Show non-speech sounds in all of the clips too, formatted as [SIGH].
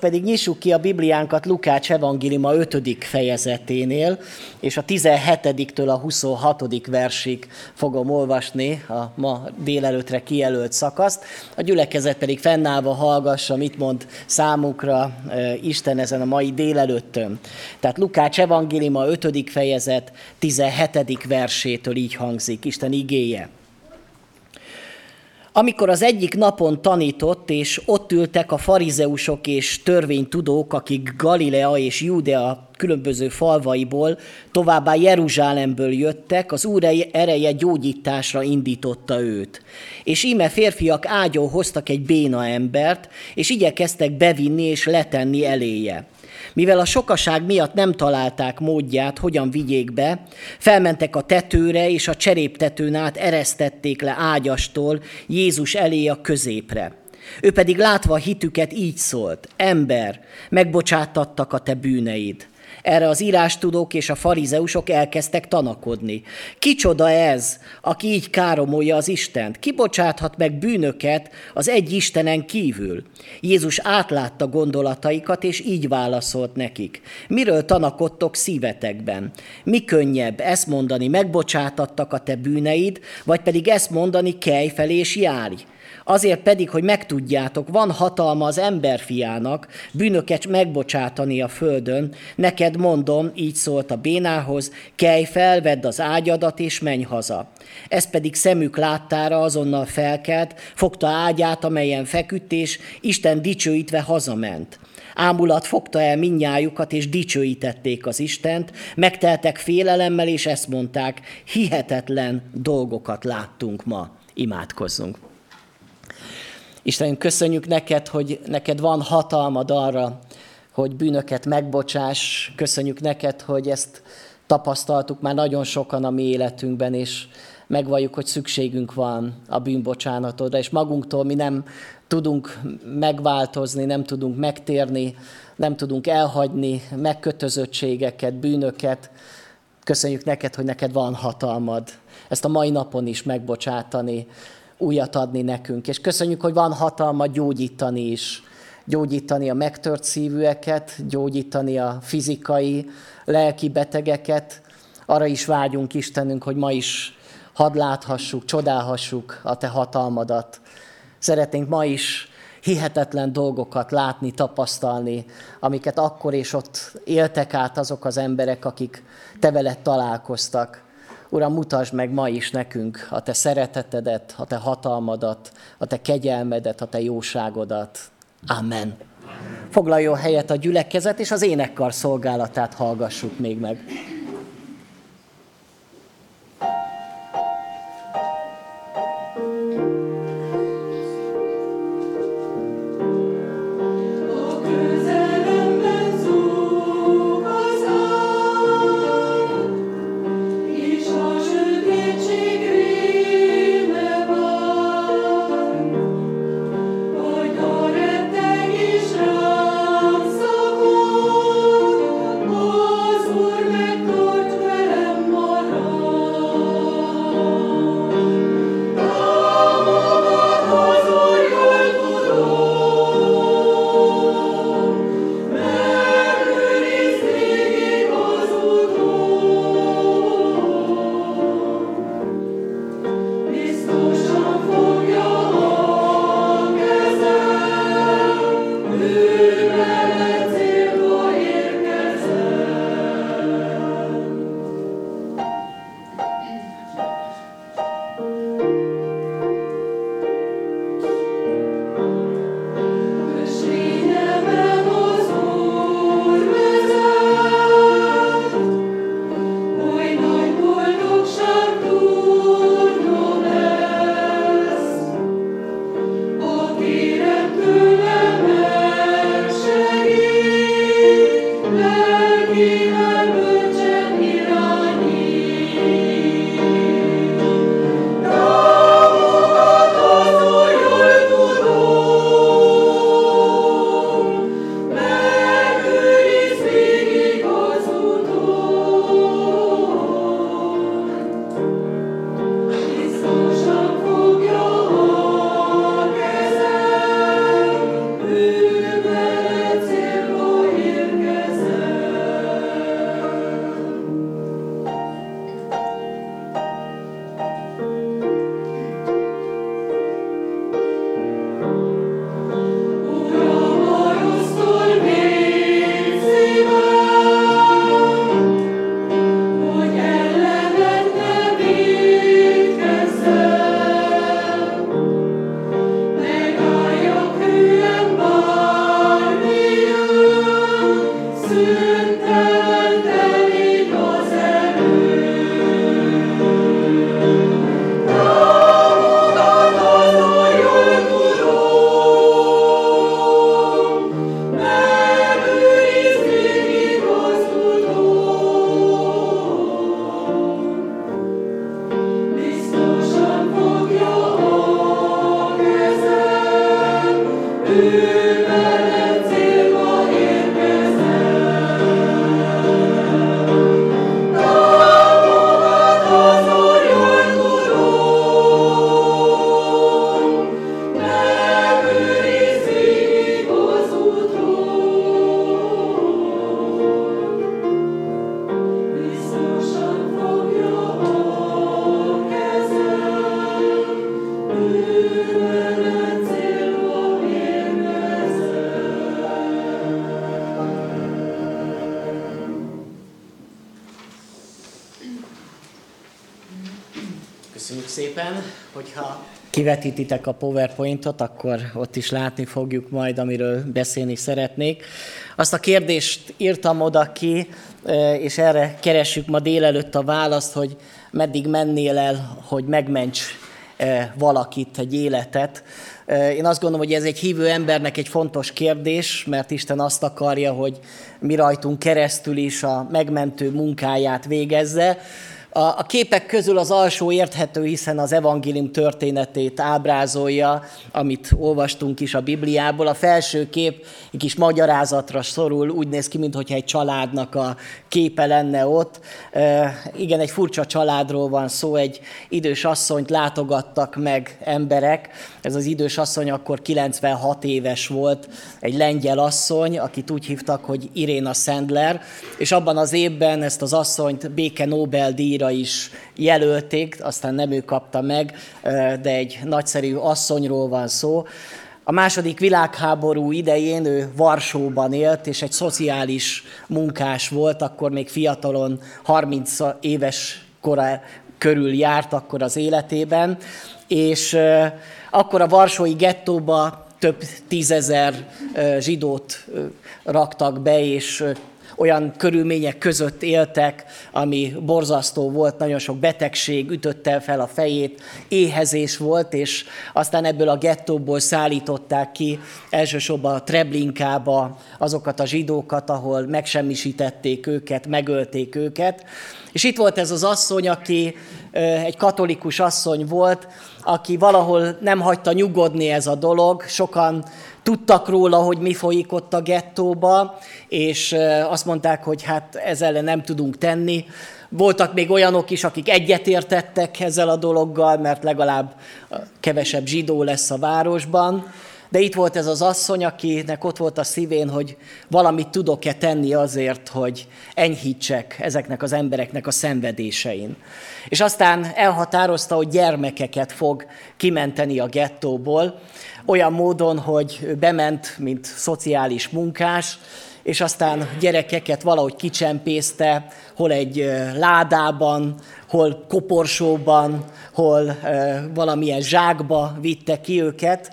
Most pedig nyissuk ki a Bibliánkat Lukács evangéliuma 5. fejezeténél, és a 17-től a 26. versig fogom olvasni a ma délelőtre kijelölt szakaszt. A gyülekezet pedig fennállva hallgassa, mit mond számukra Isten ezen a mai délelőttön. Tehát Lukács evangéliuma 5. fejezet 17. versétől így hangzik Isten igéje. Amikor az egyik napon tanított, és ott ültek a farizeusok és törvénytudók, akik Galilea és Judea különböző falvaiból, továbbá Jeruzsálemből jöttek, az Úr ereje gyógyításra indította őt. És íme férfiak ágyó hoztak egy béna embert, és igyekeztek bevinni és letenni eléje. Mivel a sokaság miatt nem találták módját, hogyan vigyék be, felmentek a tetőre, és a cseréptetőn át eresztették le ágyastól Jézus elé a középre. Ő pedig látva hitüket így szólt, ember, megbocsátattak a te bűneid. Erre az írástudók és a farizeusok elkezdtek tanakodni. Kicsoda ez, aki így káromolja az Istent? Kibocsáthat meg bűnöket az egy Istenen kívül? Jézus átlátta gondolataikat, és így válaszolt nekik. Miről tanakodtok szívetekben? Mi könnyebb ezt mondani, megbocsátattak a te bűneid, vagy pedig ezt mondani, kelj fel és járj? Azért pedig, hogy megtudjátok, van hatalma az emberfiának bűnöket megbocsátani a földön. Neked mondom, így szólt a bénához, kelj fel, vedd az ágyadat és menj haza. Ez pedig szemük láttára azonnal felkelt, fogta ágyát, amelyen feküdt, és Isten dicsőítve hazament. Ámulat fogta el minnyájukat, és dicsőítették az Istent, megteltek félelemmel, és ezt mondták, hihetetlen dolgokat láttunk ma. Imádkozzunk. Istenünk, köszönjük neked, hogy neked van hatalmad arra, hogy bűnöket megbocsáss. Köszönjük neked, hogy ezt tapasztaltuk már nagyon sokan a mi életünkben, és megvalljuk, hogy szükségünk van a bűnbocsánatodra, és magunktól mi nem tudunk megváltozni, nem tudunk megtérni, nem tudunk elhagyni megkötözöttségeket, bűnöket. Köszönjük neked, hogy neked van hatalmad ezt a mai napon is megbocsátani, újat adni nekünk. És köszönjük, hogy van hatalma gyógyítani is. Gyógyítani a megtört szívűeket, gyógyítani a fizikai, lelki betegeket. Arra is vágyunk Istenünk, hogy ma is hadd láthassuk, csodálhassuk a Te hatalmadat. Szeretnénk ma is hihetetlen dolgokat látni, tapasztalni, amiket akkor és ott éltek át azok az emberek, akik Te veled találkoztak. Uram, mutasd meg ma is nekünk a Te szeretetedet, a Te hatalmadat, a Te kegyelmedet, a Te jóságodat. Amen. Foglaljon helyet a gyülekezet, és az énekkar szolgálatát hallgassuk még meg. Kivetítitek a PowerPointot, akkor ott is látni fogjuk majd, amiről beszélni szeretnék. Azt a kérdést írtam oda ki, és erre keressük ma délelőtt a választ, hogy meddig mennél el, hogy megments valakit, egy életet. Én azt gondolom, hogy ez egy hívő embernek egy fontos kérdés, mert Isten azt akarja, hogy mi rajtunk keresztül is a megmentő munkáját végezze. A, képek közül az alsó érthető, hiszen az evangélium történetét ábrázolja, amit olvastunk is a Bibliából. A felső kép egy kis magyarázatra szorul, úgy néz ki, mintha egy családnak a képe lenne ott. E, igen, egy furcsa családról van szó, egy idős asszonyt látogattak meg emberek. Ez az idős asszony akkor 96 éves volt, egy lengyel asszony, akit úgy hívtak, hogy Iréna Sandler, és abban az évben ezt az asszonyt béke Nobel-díj díjra is jelölték, aztán nem ő kapta meg, de egy nagyszerű asszonyról van szó. A második világháború idején ő Varsóban élt, és egy szociális munkás volt, akkor még fiatalon, 30 éves kora körül járt akkor az életében, és akkor a Varsói gettóba több tízezer zsidót raktak be, és olyan körülmények között éltek, ami borzasztó volt, nagyon sok betegség ütötte fel a fejét, éhezés volt, és aztán ebből a gettóból szállították ki elsősorban a Treblinkába azokat a zsidókat, ahol megsemmisítették őket, megölték őket. És itt volt ez az asszony, aki egy katolikus asszony volt, aki valahol nem hagyta nyugodni ez a dolog. Sokan tudtak róla, hogy mi folyik ott a gettóba, és azt mondták, hogy hát ezzel ellen nem tudunk tenni. Voltak még olyanok is, akik egyetértettek ezzel a dologgal, mert legalább kevesebb zsidó lesz a városban. De itt volt ez az asszony, akinek ott volt a szívén, hogy valamit tudok-e tenni azért, hogy enyhítsek ezeknek az embereknek a szenvedésein. És aztán elhatározta, hogy gyermekeket fog kimenteni a gettóból, olyan módon, hogy bement, mint szociális munkás, és aztán gyerekeket valahogy kicsempészte, hol egy ládában, hol koporsóban, hol valamilyen zsákba vitte ki őket,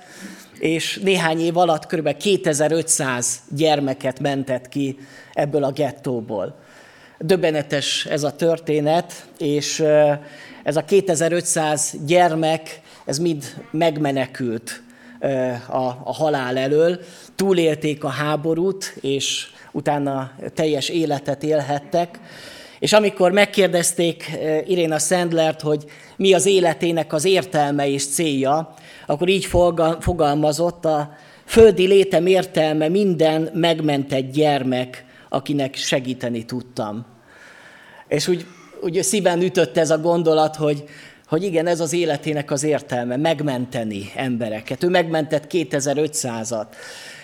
és néhány év alatt kb. 2500 gyermeket mentett ki ebből a gettóból. Döbbenetes ez a történet, és ez a 2500 gyermek, ez mind megmenekült a, a halál elől, túlélték a háborút, és utána teljes életet élhettek. És amikor megkérdezték Iréna Sandlert, hogy mi az életének az értelme és célja, akkor így fogalmazott a földi létem értelme minden megmentett gyermek, akinek segíteni tudtam. És úgy, úgy szíven ütött ez a gondolat, hogy hogy igen, ez az életének az értelme, megmenteni embereket. Ő megmentett 2500-at.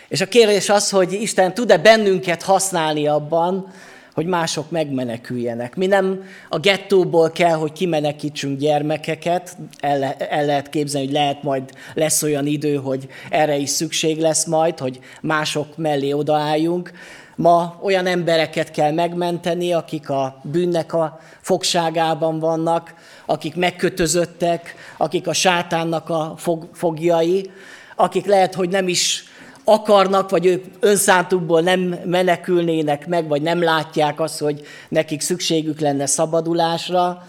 És a kérdés az, hogy Isten tud-e bennünket használni abban, hogy mások megmeneküljenek. Mi nem a gettóból kell, hogy kimenekítsünk gyermekeket, el, el lehet képzelni, hogy lehet majd lesz olyan idő, hogy erre is szükség lesz majd, hogy mások mellé odaálljunk, Ma olyan embereket kell megmenteni, akik a bűnnek a fogságában vannak, akik megkötözöttek, akik a sátánnak a fog, fogjai, akik lehet, hogy nem is akarnak, vagy ők önszántukból nem menekülnének meg, vagy nem látják azt, hogy nekik szükségük lenne szabadulásra.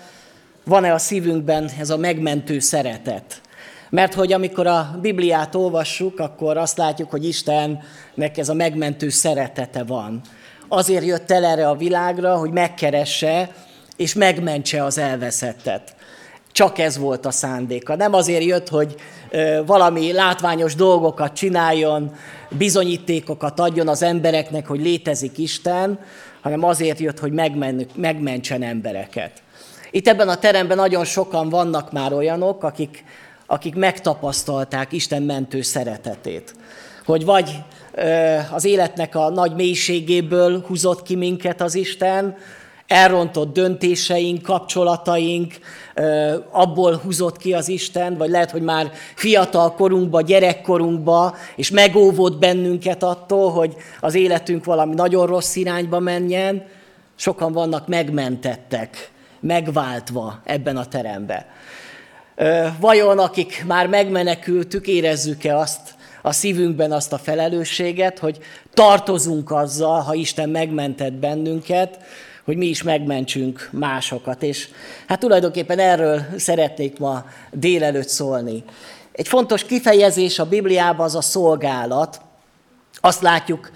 Van-e a szívünkben ez a megmentő szeretet? Mert hogy amikor a Bibliát olvassuk, akkor azt látjuk, hogy Istennek ez a megmentő szeretete van. Azért jött el erre a világra, hogy megkeresse és megmentse az elveszettet. Csak ez volt a szándéka. Nem azért jött, hogy valami látványos dolgokat csináljon, bizonyítékokat adjon az embereknek, hogy létezik Isten, hanem azért jött, hogy megmentsen embereket. Itt ebben a teremben nagyon sokan vannak már olyanok, akik, akik megtapasztalták Isten mentő szeretetét. Hogy vagy az életnek a nagy mélységéből húzott ki minket az Isten, elrontott döntéseink, kapcsolataink, abból húzott ki az Isten, vagy lehet, hogy már fiatal korunkba, gyerekkorunkba, és megóvott bennünket attól, hogy az életünk valami nagyon rossz irányba menjen. Sokan vannak megmentettek, megváltva ebben a teremben. Vajon, akik már megmenekültük, érezzük-e azt a szívünkben azt a felelősséget, hogy tartozunk azzal, ha Isten megmentett bennünket, hogy mi is megmentsünk másokat. És hát tulajdonképpen erről szeretnék ma délelőtt szólni. Egy fontos kifejezés a Bibliában az a szolgálat. Azt látjuk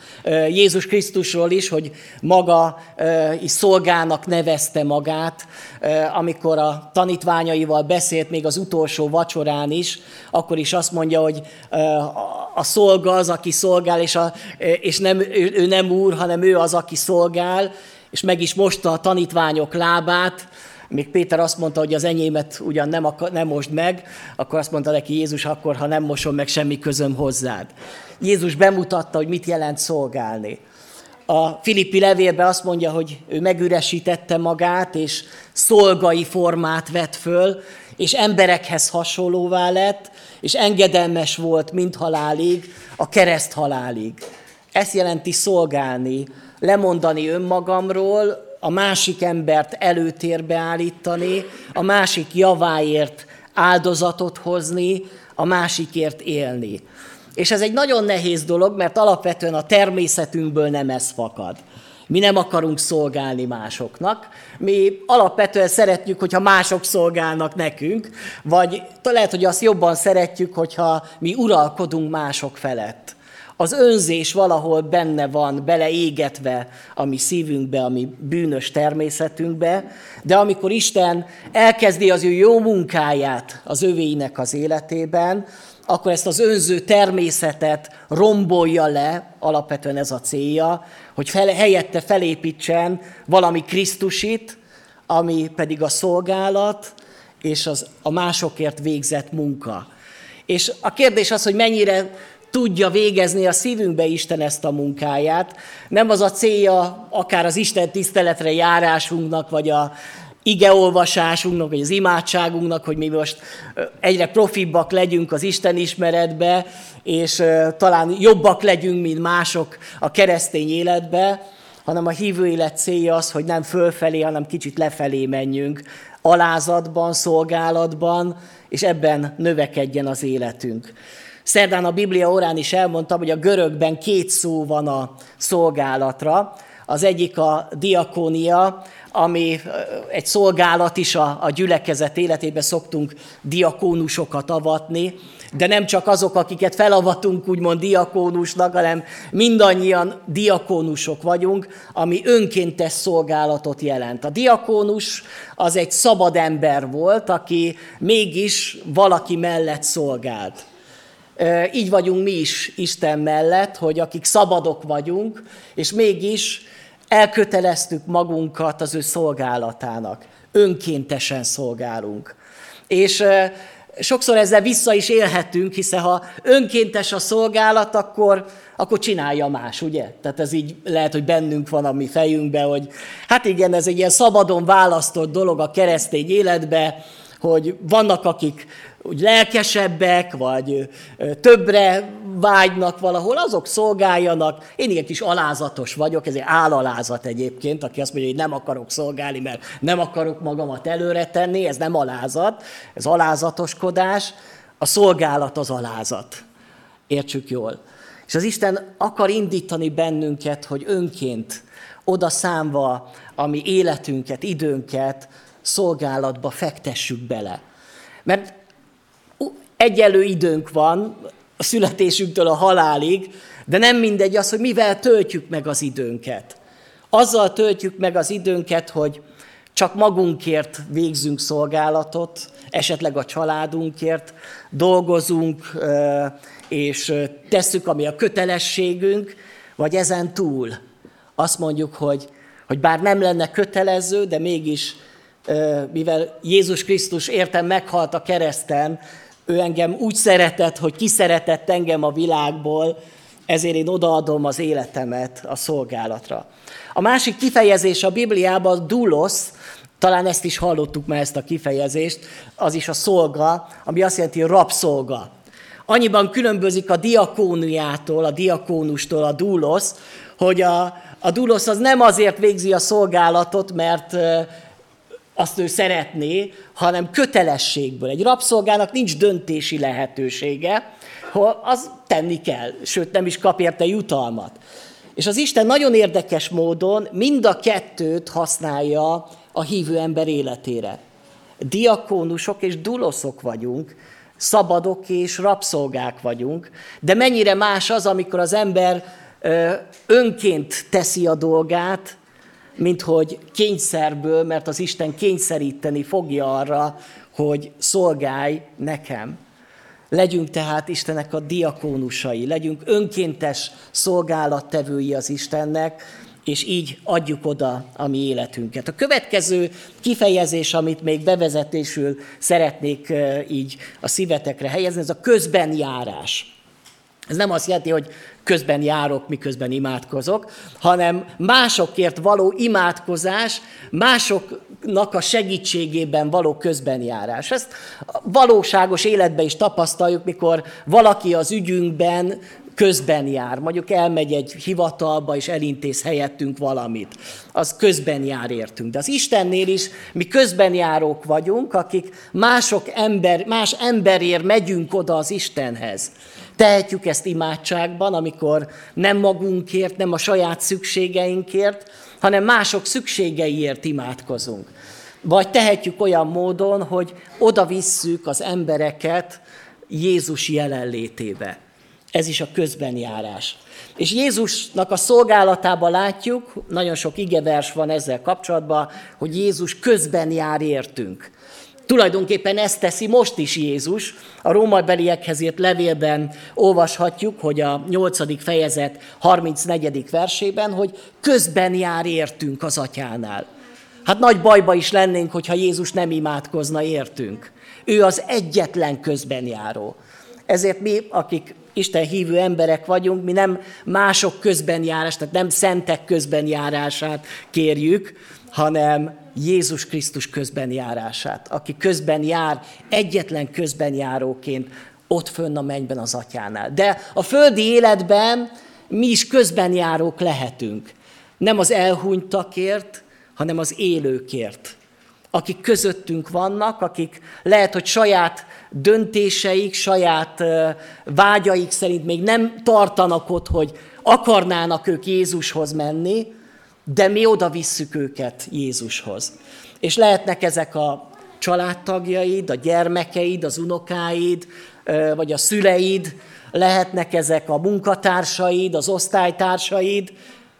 Jézus Krisztusról is, hogy maga is szolgának nevezte magát, amikor a tanítványaival beszélt még az utolsó vacsorán is, akkor is azt mondja, hogy a szolga az, aki szolgál, és, a, és nem, ő nem úr, hanem ő az, aki szolgál, és meg is mosta a tanítványok lábát, még Péter azt mondta, hogy az enyémet ugyan nem, akar, nem most meg, akkor azt mondta neki Jézus, akkor ha nem mosom meg, semmi közöm hozzád. Jézus bemutatta, hogy mit jelent szolgálni. A Filippi levélben azt mondja, hogy ő megüresítette magát, és szolgai formát vett föl, és emberekhez hasonlóvá lett, és engedelmes volt mind halálig, a kereszt halálig. Ezt jelenti szolgálni, lemondani önmagamról, a másik embert előtérbe állítani, a másik javáért áldozatot hozni, a másikért élni. És ez egy nagyon nehéz dolog, mert alapvetően a természetünkből nem ez fakad. Mi nem akarunk szolgálni másoknak. Mi alapvetően szeretjük, hogyha mások szolgálnak nekünk, vagy lehet, hogy azt jobban szeretjük, hogyha mi uralkodunk mások felett. Az önzés valahol benne van, beleégetve a mi szívünkbe, a mi bűnös természetünkbe, de amikor Isten elkezdi az ő jó munkáját az övéinek az életében, akkor ezt az önző természetet rombolja le, alapvetően ez a célja, hogy fel, helyette felépítsen valami Krisztusit, ami pedig a szolgálat és az, a másokért végzett munka. És a kérdés az, hogy mennyire tudja végezni a szívünkbe Isten ezt a munkáját. Nem az a célja akár az Isten tiszteletre járásunknak, vagy a igeolvasásunknak, vagy az imádságunknak, hogy mi most egyre profibbak legyünk az Isten ismeretbe, és talán jobbak legyünk, mint mások a keresztény életbe, hanem a hívő élet célja az, hogy nem fölfelé, hanem kicsit lefelé menjünk, alázatban, szolgálatban, és ebben növekedjen az életünk. Szerdán a Biblia órán is elmondtam, hogy a görögben két szó van a szolgálatra. Az egyik a diakónia, ami egy szolgálat is a, a gyülekezet életében szoktunk diakónusokat avatni, de nem csak azok, akiket felavatunk úgymond diakónusnak, hanem mindannyian diakónusok vagyunk, ami önkéntes szolgálatot jelent. A diakónus az egy szabad ember volt, aki mégis valaki mellett szolgált. Így vagyunk mi is Isten mellett, hogy akik szabadok vagyunk, és mégis elköteleztük magunkat az ő szolgálatának. Önkéntesen szolgálunk. És sokszor ezzel vissza is élhetünk, hiszen ha önkéntes a szolgálat, akkor, akkor csinálja más, ugye? Tehát ez így lehet, hogy bennünk van a mi fejünkben, hogy hát igen, ez egy ilyen szabadon választott dolog a keresztény életbe, hogy vannak, akik úgy lelkesebbek, vagy többre vágynak valahol, azok szolgáljanak. Én ilyen kis alázatos vagyok, ez egy állalázat egyébként, aki azt mondja, hogy nem akarok szolgálni, mert nem akarok magamat előre tenni, ez nem alázat, ez alázatoskodás. A szolgálat az alázat. Értsük jól. És az Isten akar indítani bennünket, hogy önként oda számva a mi életünket, időnket szolgálatba fektessük bele. Mert egyelő időnk van a születésünktől a halálig, de nem mindegy az, hogy mivel töltjük meg az időnket. Azzal töltjük meg az időnket, hogy csak magunkért végzünk szolgálatot, esetleg a családunkért dolgozunk, és tesszük, ami a kötelességünk, vagy ezen túl azt mondjuk, hogy, hogy bár nem lenne kötelező, de mégis, mivel Jézus Krisztus értem meghalt a kereszten, ő engem úgy szeretett, hogy kiszeretett engem a világból, ezért én odaadom az életemet a szolgálatra. A másik kifejezés a Bibliában dulosz, talán ezt is hallottuk már ezt a kifejezést, az is a szolga, ami azt jelenti, rabszolga. Annyiban különbözik a diakóniától, a diakónustól a dulosz, hogy a, a dulosz az nem azért végzi a szolgálatot, mert azt ő szeretné, hanem kötelességből. Egy rabszolgának nincs döntési lehetősége, az tenni kell, sőt nem is kap érte jutalmat. És az Isten nagyon érdekes módon mind a kettőt használja a hívő ember életére. Diakónusok és duloszok vagyunk, szabadok és rabszolgák vagyunk, de mennyire más az, amikor az ember önként teszi a dolgát, mint hogy kényszerből, mert az Isten kényszeríteni fogja arra, hogy szolgálj nekem. Legyünk tehát Istennek a diakónusai, legyünk önkéntes szolgálattevői az Istennek, és így adjuk oda a mi életünket. A következő kifejezés, amit még bevezetésül szeretnék így a szívetekre helyezni, ez a közbenjárás. Ez nem azt jelenti, hogy közben járok, miközben imádkozok, hanem másokért való imádkozás, másoknak a segítségében való közbenjárás. Ezt valóságos életben is tapasztaljuk, mikor valaki az ügyünkben közben jár. Mondjuk elmegy egy hivatalba, és elintéz helyettünk valamit. Az közben jár értünk. De az Istennél is mi közben járók vagyunk, akik mások ember, más emberért megyünk oda az Istenhez. Tehetjük ezt imádságban, amikor nem magunkért, nem a saját szükségeinkért, hanem mások szükségeiért imádkozunk. Vagy tehetjük olyan módon, hogy oda visszük az embereket Jézus jelenlétébe. Ez is a közbenjárás. És Jézusnak a szolgálatában látjuk, nagyon sok igevers van ezzel kapcsolatban, hogy Jézus közben jár értünk. Tulajdonképpen ezt teszi most is Jézus. A római beliekhez írt levélben olvashatjuk, hogy a 8. fejezet 34. versében, hogy közben jár értünk az atyánál. Hát nagy bajba is lennénk, hogyha Jézus nem imádkozna értünk. Ő az egyetlen közben járó. Ezért mi, akik Isten hívő emberek vagyunk, mi nem mások közben járás, tehát nem szentek közben járását kérjük, hanem Jézus Krisztus közben járását, aki közben jár, egyetlen közben járóként ott fönn a mennyben az atyánál. De a földi életben mi is közben járók lehetünk. Nem az elhunytakért, hanem az élőkért. Akik közöttünk vannak, akik lehet, hogy saját döntéseik, saját vágyaik szerint még nem tartanak ott, hogy akarnának ők Jézushoz menni, de mi oda visszük őket Jézushoz. És lehetnek ezek a családtagjaid, a gyermekeid, az unokáid, vagy a szüleid, lehetnek ezek a munkatársaid, az osztálytársaid,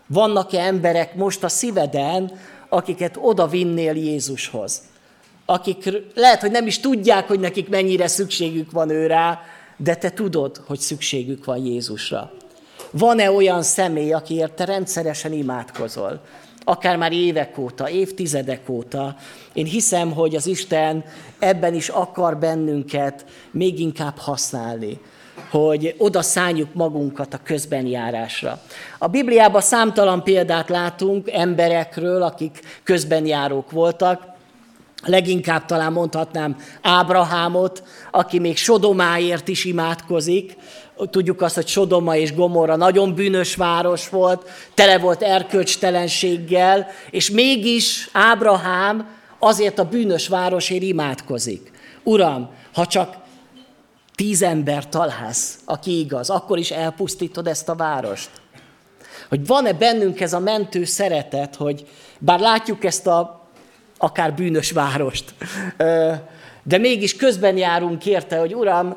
vannak-e emberek most a szíveden, akiket oda vinnél Jézushoz? Akik lehet, hogy nem is tudják, hogy nekik mennyire szükségük van ő rá, de te tudod, hogy szükségük van Jézusra. Van-e olyan személy, akiért te rendszeresen imádkozol? Akár már évek óta, évtizedek óta. Én hiszem, hogy az Isten ebben is akar bennünket még inkább használni hogy oda szálljuk magunkat a közbenjárásra. A Bibliában számtalan példát látunk emberekről, akik közbenjárók voltak. Leginkább talán mondhatnám Ábrahámot, aki még Sodomáért is imádkozik, Tudjuk azt, hogy Sodoma és Gomorra nagyon bűnös város volt, tele volt erkölcstelenséggel, és mégis Ábrahám azért a bűnös városért imádkozik. Uram, ha csak tíz ember találsz, aki igaz, akkor is elpusztítod ezt a várost. Hogy van-e bennünk ez a mentő szeretet, hogy bár látjuk ezt a akár bűnös várost, [LAUGHS] de mégis közben járunk érte, hogy Uram,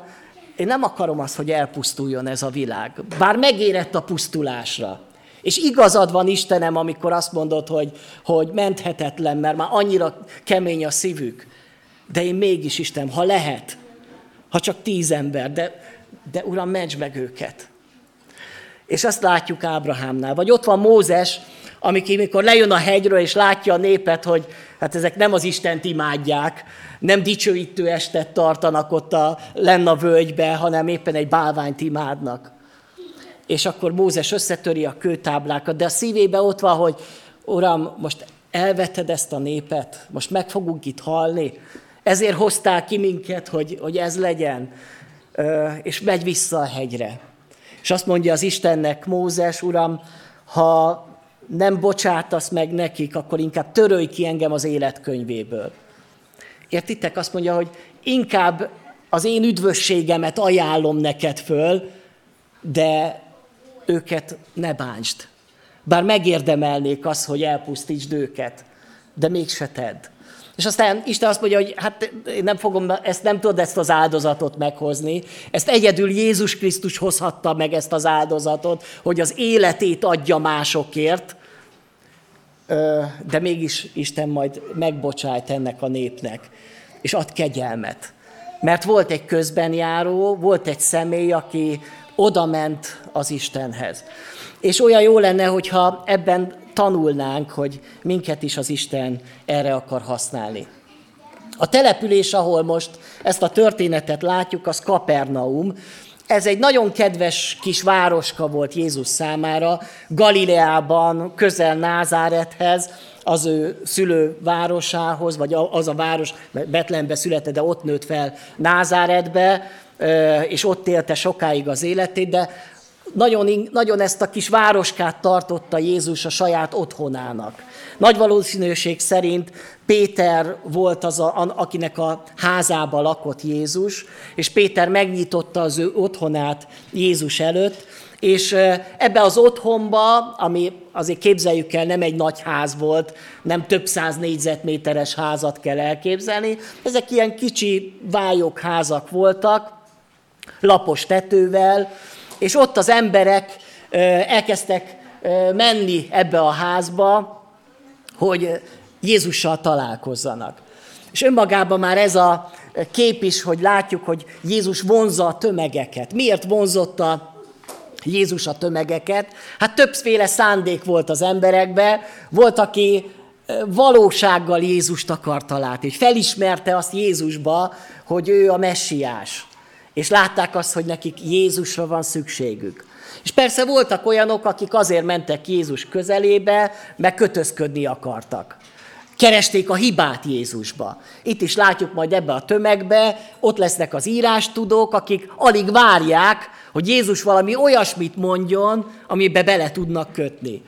én nem akarom azt, hogy elpusztuljon ez a világ. Bár megérett a pusztulásra. És igazad van Istenem, amikor azt mondod, hogy, hogy menthetetlen, mert már annyira kemény a szívük. De én mégis, Isten, ha lehet, ha csak tíz ember, de, de Uram, ments meg őket. És azt látjuk Ábrahámnál. Vagy ott van Mózes, amikor lejön a hegyről, és látja a népet, hogy hát ezek nem az Istent imádják, nem dicsőítő estet tartanak ott a, lenn a völgybe, hanem éppen egy bálványt imádnak. És akkor Mózes összetöri a kőtáblákat, de a szívébe ott van, hogy Uram, most elveted ezt a népet, most meg fogunk itt halni, ezért hoztál ki minket, hogy, hogy ez legyen, és megy vissza a hegyre. És azt mondja az Istennek, Mózes, Uram, ha nem bocsátasz meg nekik, akkor inkább törölj ki engem az életkönyvéből. Értitek? Azt mondja, hogy inkább az én üdvösségemet ajánlom neked föl, de őket ne bántsd. Bár megérdemelnék azt, hogy elpusztítsd őket, de mégse tedd. És aztán Isten azt mondja, hogy hát én nem fogom, ezt nem tudod ezt az áldozatot meghozni. Ezt egyedül Jézus Krisztus hozhatta meg ezt az áldozatot, hogy az életét adja másokért, de mégis Isten majd megbocsájt ennek a népnek, és ad kegyelmet. Mert volt egy közbenjáró, volt egy személy, aki oda ment az Istenhez. És olyan jó lenne, hogyha ebben tanulnánk, hogy minket is az Isten erre akar használni. A település, ahol most ezt a történetet látjuk, az Kapernaum. Ez egy nagyon kedves kis városka volt Jézus számára, Galileában, közel Názárethez, az ő szülővárosához, vagy az a város, Betlehembe született, de ott nőtt fel Názáretbe, és ott élte sokáig az életét, de nagyon, nagyon ezt a kis városkát tartotta Jézus a saját otthonának. Nagy valószínűség szerint Péter volt az, a, akinek a házába lakott Jézus, és Péter megnyitotta az ő otthonát Jézus előtt, és ebbe az otthonba, ami azért képzeljük el, nem egy nagy ház volt, nem több száz négyzetméteres házat kell elképzelni, ezek ilyen kicsi vályok házak voltak, lapos tetővel, és ott az emberek elkezdtek menni ebbe a házba, hogy Jézussal találkozzanak. És önmagában már ez a kép is, hogy látjuk, hogy Jézus vonzza a tömegeket. Miért vonzotta Jézus a tömegeket? Hát többféle szándék volt az emberekbe. Volt, aki valósággal Jézust akarta látni, hogy felismerte azt Jézusba, hogy ő a messiás és látták azt, hogy nekik Jézusra van szükségük. És persze voltak olyanok, akik azért mentek Jézus közelébe, mert kötözködni akartak. Keresték a hibát Jézusba. Itt is látjuk majd ebbe a tömegbe, ott lesznek az írástudók, akik alig várják, hogy Jézus valami olyasmit mondjon, amibe bele tudnak kötni.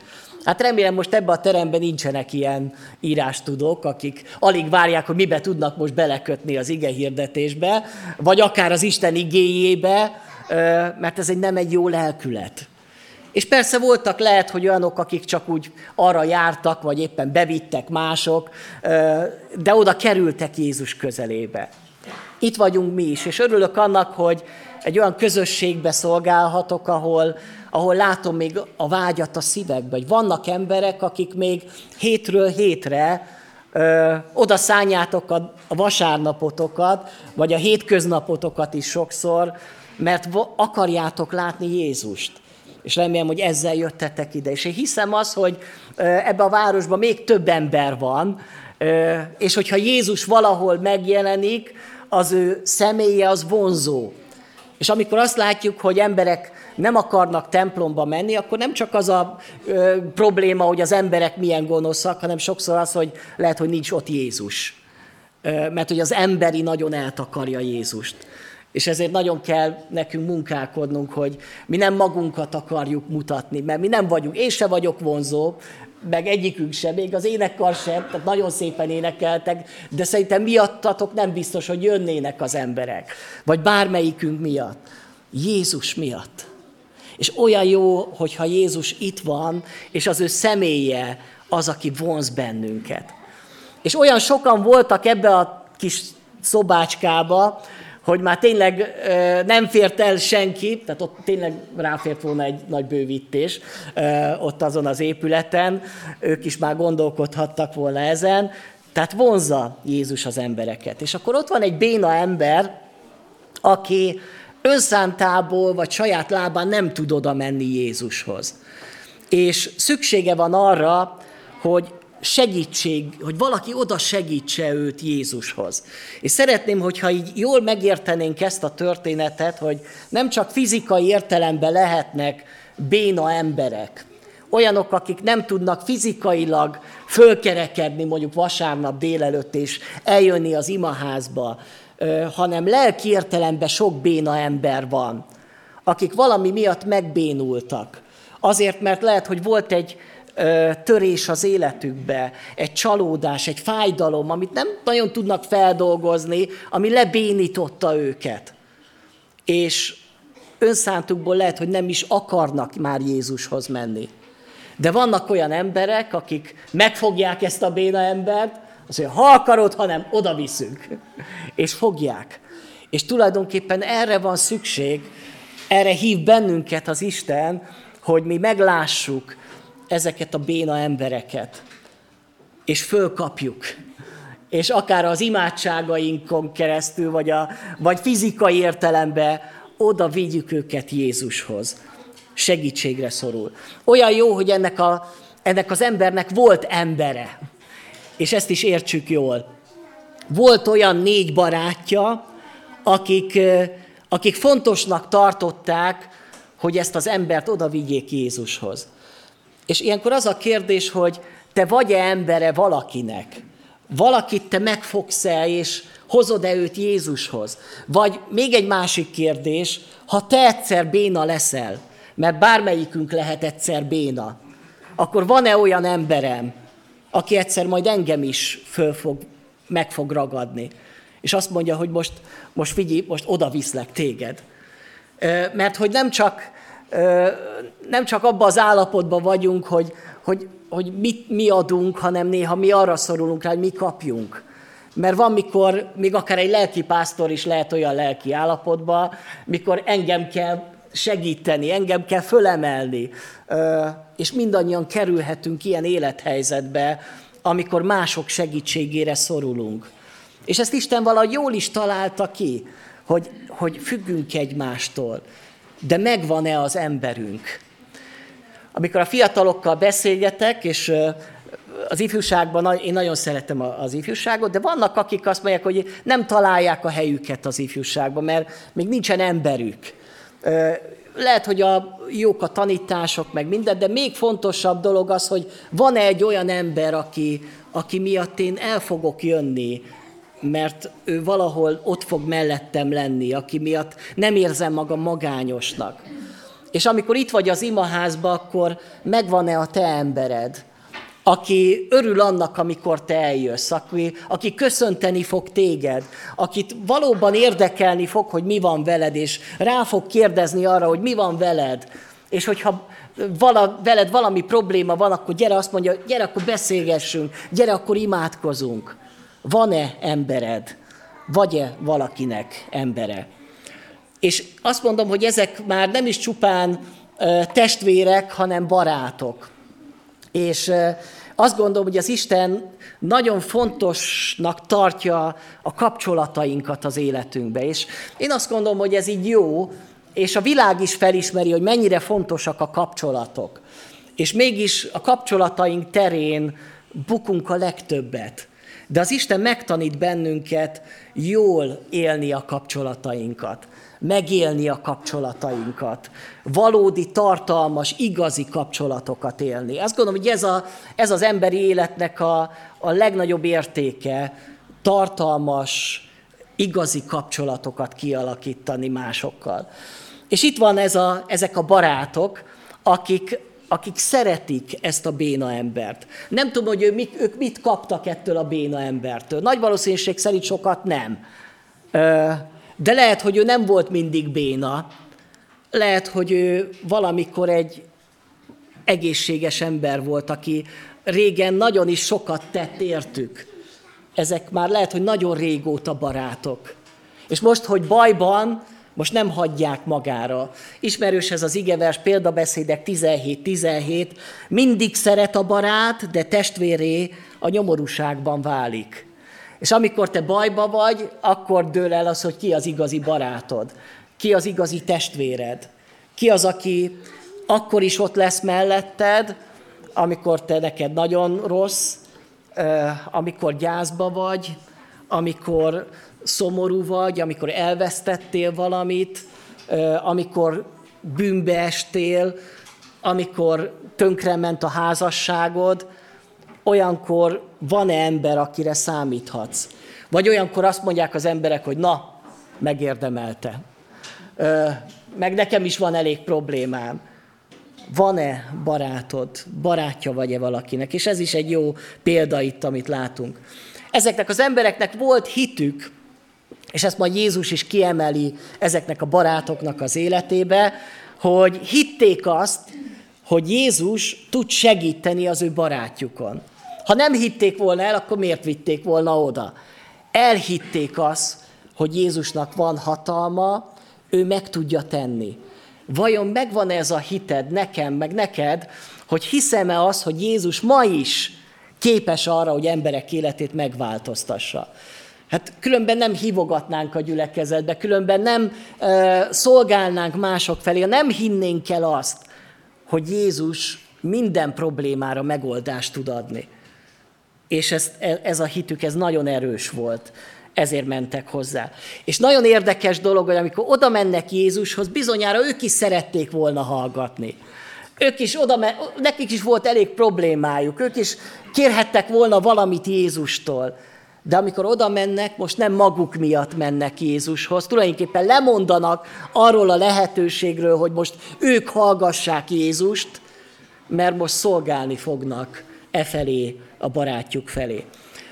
Hát remélem most ebben a teremben nincsenek ilyen írástudók, akik alig várják, hogy mibe tudnak most belekötni az ige hirdetésbe, vagy akár az Isten igéjébe, mert ez egy nem egy jó lelkület. És persze voltak lehet, hogy olyanok, akik csak úgy arra jártak, vagy éppen bevittek mások, de oda kerültek Jézus közelébe. Itt vagyunk mi is, és örülök annak, hogy egy olyan közösségbe szolgálhatok, ahol, ahol látom még a vágyat a szívekbe, hogy vannak emberek, akik még hétről hétre ö, oda szálljátok a, vasárnapotokat, vagy a hétköznapotokat is sokszor, mert akarjátok látni Jézust. És remélem, hogy ezzel jöttetek ide. És én hiszem az, hogy ebbe a városban még több ember van, és hogyha Jézus valahol megjelenik, az ő személye az vonzó. És amikor azt látjuk, hogy emberek nem akarnak templomba menni, akkor nem csak az a ö, probléma, hogy az emberek milyen gonoszak, hanem sokszor az, hogy lehet, hogy nincs ott Jézus. Ö, mert hogy az emberi nagyon eltakarja Jézust. És ezért nagyon kell nekünk munkálkodnunk, hogy mi nem magunkat akarjuk mutatni, mert mi nem vagyunk, én se vagyok vonzó, meg egyikünk sem, még az énekkar sem, tehát nagyon szépen énekeltek, de szerintem miattatok nem biztos, hogy jönnének az emberek, vagy bármelyikünk miatt. Jézus miatt. És olyan jó, hogyha Jézus itt van, és az ő személye az, aki vonz bennünket. És olyan sokan voltak ebbe a kis szobácskába, hogy már tényleg nem fért el senki, tehát ott tényleg ráfért volna egy nagy bővítés ott azon az épületen, ők is már gondolkodhattak volna ezen, tehát vonzza Jézus az embereket. És akkor ott van egy béna ember, aki önszántából vagy saját lábán nem tud oda menni Jézushoz. És szüksége van arra, hogy segítség, hogy valaki oda segítse őt Jézushoz. És szeretném, hogyha így jól megértenénk ezt a történetet, hogy nem csak fizikai értelemben lehetnek béna emberek, olyanok, akik nem tudnak fizikailag fölkerekedni mondjuk vasárnap délelőtt és eljönni az imaházba, hanem lelki értelemben sok béna ember van, akik valami miatt megbénultak. Azért, mert lehet, hogy volt egy törés az életükbe, egy csalódás, egy fájdalom, amit nem nagyon tudnak feldolgozni, ami lebénította őket. És önszántukból lehet, hogy nem is akarnak már Jézushoz menni. De vannak olyan emberek, akik megfogják ezt a béna embert, mondja, ha akarod, hanem oda viszünk. És fogják. És tulajdonképpen erre van szükség, erre hív bennünket az Isten, hogy mi meglássuk ezeket a béna embereket, és fölkapjuk. És akár az imádságainkon keresztül, vagy, a, vagy fizikai értelemben oda vigyük őket Jézushoz. Segítségre szorul. Olyan jó, hogy ennek, a, ennek az embernek volt embere és ezt is értsük jól. Volt olyan négy barátja, akik, akik fontosnak tartották, hogy ezt az embert oda vigyék Jézushoz. És ilyenkor az a kérdés, hogy te vagy-e embere valakinek? Valakit te megfogsz-e, és hozod-e őt Jézushoz? Vagy még egy másik kérdés, ha te egyszer béna leszel, mert bármelyikünk lehet egyszer béna, akkor van-e olyan emberem, aki egyszer majd engem is föl fog, meg fog ragadni. És azt mondja, hogy most, most figyelj, most oda viszlek téged. Mert hogy nem csak, nem csak abban az állapotban vagyunk, hogy, hogy, hogy mit mi adunk, hanem néha mi arra szorulunk rá, hogy mi kapjunk. Mert van, mikor még akár egy lelki pásztor is lehet olyan lelki állapotban, mikor engem kell segíteni, engem kell fölemelni, és mindannyian kerülhetünk ilyen élethelyzetbe, amikor mások segítségére szorulunk. És ezt Isten valahogy jól is találta ki, hogy, hogy függünk egymástól, de megvan-e az emberünk. Amikor a fiatalokkal beszélgetek, és az ifjúságban, én nagyon szeretem az ifjúságot, de vannak, akik azt mondják, hogy nem találják a helyüket az ifjúságban, mert még nincsen emberük lehet, hogy a jók a tanítások, meg minden, de még fontosabb dolog az, hogy van-e egy olyan ember, aki, aki miatt én el fogok jönni, mert ő valahol ott fog mellettem lenni, aki miatt nem érzem magam magányosnak. És amikor itt vagy az imaházba, akkor megvan-e a te embered, aki örül annak, amikor te eljössz, aki, aki köszönteni fog téged, akit valóban érdekelni fog, hogy mi van veled, és rá fog kérdezni arra, hogy mi van veled, és hogyha vala, veled valami probléma van, akkor gyere, azt mondja, gyere, akkor beszélgessünk, gyere, akkor imádkozunk. Van-e embered? Vagy-e valakinek embere? És azt mondom, hogy ezek már nem is csupán testvérek, hanem barátok. És azt gondolom, hogy az Isten nagyon fontosnak tartja a kapcsolatainkat az életünkbe. És én azt gondolom, hogy ez így jó, és a világ is felismeri, hogy mennyire fontosak a kapcsolatok. És mégis a kapcsolataink terén bukunk a legtöbbet. De az Isten megtanít bennünket jól élni a kapcsolatainkat megélni a kapcsolatainkat, valódi, tartalmas, igazi kapcsolatokat élni. Azt gondolom, hogy ez, a, ez az emberi életnek a, a legnagyobb értéke, tartalmas, igazi kapcsolatokat kialakítani másokkal. És itt van ez a, ezek a barátok, akik, akik szeretik ezt a béna embert. Nem tudom, hogy ő mit, ők mit kaptak ettől a béna embertől. Nagy valószínűség szerint sokat nem. De lehet, hogy ő nem volt mindig béna, lehet, hogy ő valamikor egy egészséges ember volt, aki régen nagyon is sokat tett értük. Ezek már lehet, hogy nagyon régóta barátok. És most, hogy bajban, most nem hagyják magára. Ismerős ez az igevers, példabeszédek 17-17. Mindig szeret a barát, de testvéré a nyomorúságban válik. És amikor te bajba vagy, akkor dől el az, hogy ki az igazi barátod, ki az igazi testvéred, ki az, aki akkor is ott lesz melletted, amikor te neked nagyon rossz, amikor gyászba vagy, amikor szomorú vagy, amikor elvesztettél valamit, amikor bűnbe estél, amikor tönkrement a házasságod, olyankor van-e ember, akire számíthatsz? Vagy olyankor azt mondják az emberek, hogy na, megérdemelte. Meg nekem is van elég problémám. Van-e barátod, barátja vagy-e valakinek? És ez is egy jó példa itt, amit látunk. Ezeknek az embereknek volt hitük, és ezt majd Jézus is kiemeli ezeknek a barátoknak az életébe, hogy hitték azt, hogy Jézus tud segíteni az ő barátjukon. Ha nem hitték volna el, akkor miért vitték volna oda? Elhitték azt, hogy Jézusnak van hatalma, ő meg tudja tenni. Vajon megvan ez a hited nekem, meg neked, hogy hiszem-e az, hogy Jézus ma is képes arra, hogy emberek életét megváltoztassa? Hát különben nem hívogatnánk a gyülekezetbe, különben nem e, szolgálnánk mások felé, nem hinnénk el azt, hogy Jézus minden problémára megoldást tud adni. És ez, ez a hitük, ez nagyon erős volt. Ezért mentek hozzá. És nagyon érdekes dolog, hogy amikor oda mennek Jézushoz, bizonyára ők is szerették volna hallgatni. Ők is oda, nekik is volt elég problémájuk, ők is kérhettek volna valamit Jézustól. De amikor oda mennek, most nem maguk miatt mennek Jézushoz, tulajdonképpen lemondanak arról a lehetőségről, hogy most ők hallgassák Jézust, mert most szolgálni fognak e felé, a barátjuk felé.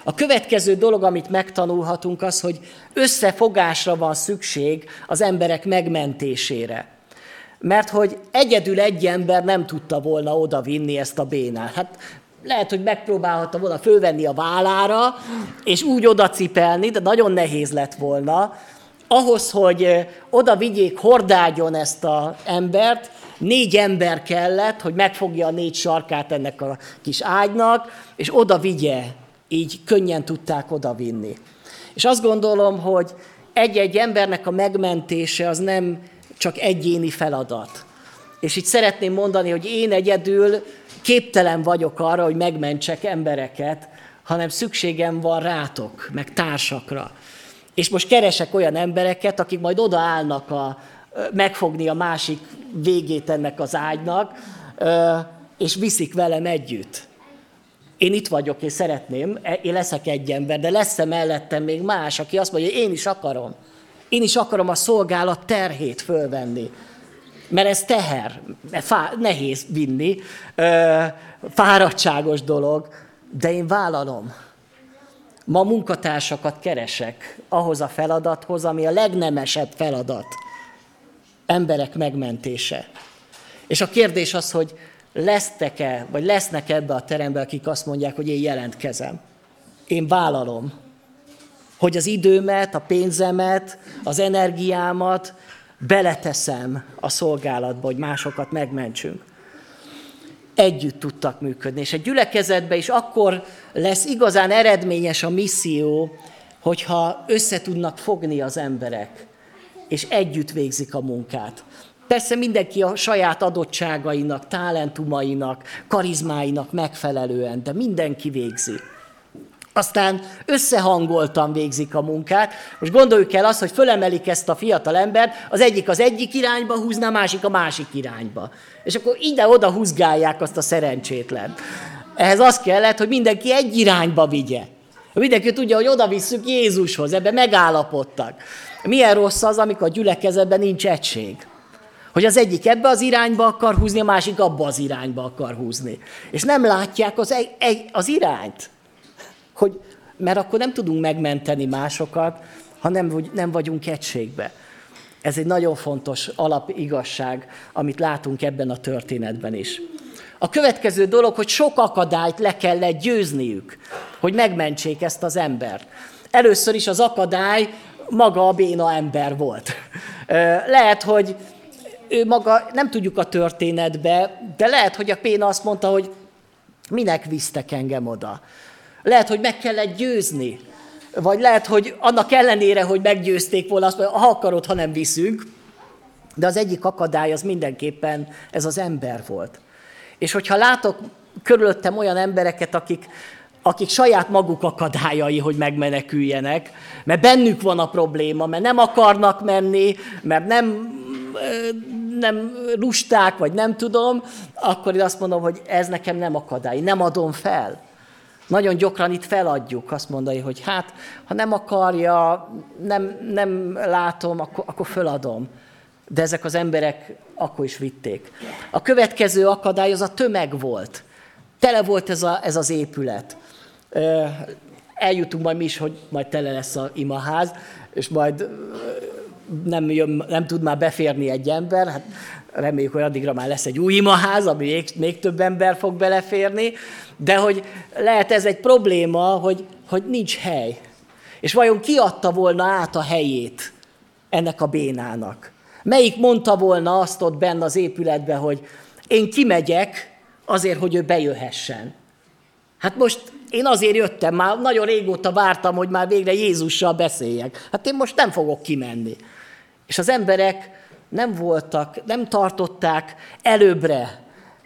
A következő dolog, amit megtanulhatunk, az, hogy összefogásra van szükség az emberek megmentésére. Mert hogy egyedül egy ember nem tudta volna oda vinni ezt a bénát. Hát lehet, hogy megpróbálhatta volna fölvenni a vállára, és úgy oda cipelni, de nagyon nehéz lett volna. Ahhoz, hogy oda vigyék hordágyon ezt az embert, négy ember kellett, hogy megfogja a négy sarkát ennek a kis ágynak, és oda vigye, így könnyen tudták oda vinni. És azt gondolom, hogy egy-egy embernek a megmentése az nem csak egyéni feladat. És itt szeretném mondani, hogy én egyedül képtelen vagyok arra, hogy megmentsek embereket, hanem szükségem van rátok, meg társakra. És most keresek olyan embereket, akik majd odaállnak a, megfogni a másik végét ennek az ágynak, és viszik velem együtt. Én itt vagyok, és szeretném, e, én leszek egy ember, de lesz-e mellettem még más, aki azt mondja, hogy én is akarom. Én is akarom a szolgálat terhét fölvenni mert ez teher, fá, nehéz vinni, fáradtságos dolog, de én vállalom. Ma munkatársakat keresek ahhoz a feladathoz, ami a legnemesebb feladat. Emberek megmentése. És a kérdés az, hogy lesztek-e, vagy lesznek ebbe a terembe, akik azt mondják, hogy én jelentkezem. Én vállalom, hogy az időmet, a pénzemet, az energiámat beleteszem a szolgálatba, hogy másokat megmentsünk. Együtt tudtak működni, és egy gyülekezetben is akkor lesz igazán eredményes a misszió, hogyha össze tudnak fogni az emberek, és együtt végzik a munkát. Persze mindenki a saját adottságainak, talentumainak, karizmáinak megfelelően, de mindenki végzi. Aztán összehangoltan végzik a munkát. Most gondoljuk el azt, hogy fölemelik ezt a fiatal embert, az egyik az egyik irányba húzná, a másik a másik irányba. És akkor ide-oda húzgálják azt a szerencsétlen. Ehhez az kellett, hogy mindenki egy irányba vigye. Mindenki tudja, hogy oda visszük Jézushoz, ebbe megállapodtak. Milyen rossz az, amikor a gyülekezetben nincs egység. Hogy az egyik ebbe az irányba akar húzni, a másik abba az irányba akar húzni. És nem látják az, egy, az irányt hogy, mert akkor nem tudunk megmenteni másokat, ha nem, nem vagyunk egységbe. Ez egy nagyon fontos alapigazság, amit látunk ebben a történetben is. A következő dolog, hogy sok akadályt le kellett győzniük, hogy megmentsék ezt az embert. Először is az akadály maga a béna ember volt. Lehet, hogy ő maga, nem tudjuk a történetbe, de lehet, hogy a Péna azt mondta, hogy minek visztek engem oda. Lehet, hogy meg kellett győzni. Vagy lehet, hogy annak ellenére, hogy meggyőzték volna, azt mondja, ha akarod, ha nem viszünk. De az egyik akadály az mindenképpen ez az ember volt. És hogyha látok körülöttem olyan embereket, akik, akik saját maguk akadályai, hogy megmeneküljenek, mert bennük van a probléma, mert nem akarnak menni, mert nem, nem lusták, vagy nem tudom, akkor én azt mondom, hogy ez nekem nem akadály, nem adom fel. Nagyon gyakran itt feladjuk, azt mondani, hogy hát, ha nem akarja, nem, nem látom, akkor, akkor föladom. De ezek az emberek akkor is vitték. A következő akadály az a tömeg volt. Tele volt ez, a, ez az épület. Eljutunk majd mi is, hogy majd tele lesz a imaház, és majd nem, jön, nem tud már beférni egy ember, hát reméljük, hogy addigra már lesz egy új imaház, ami még, még több ember fog beleférni, de hogy lehet ez egy probléma, hogy, hogy nincs hely. És vajon ki adta volna át a helyét ennek a bénának? Melyik mondta volna azt ott benne az épületben, hogy én kimegyek azért, hogy ő bejöhessen? Hát most én azért jöttem, már nagyon régóta vártam, hogy már végre Jézussal beszéljek. Hát én most nem fogok kimenni. És az emberek nem voltak, nem tartották előbbre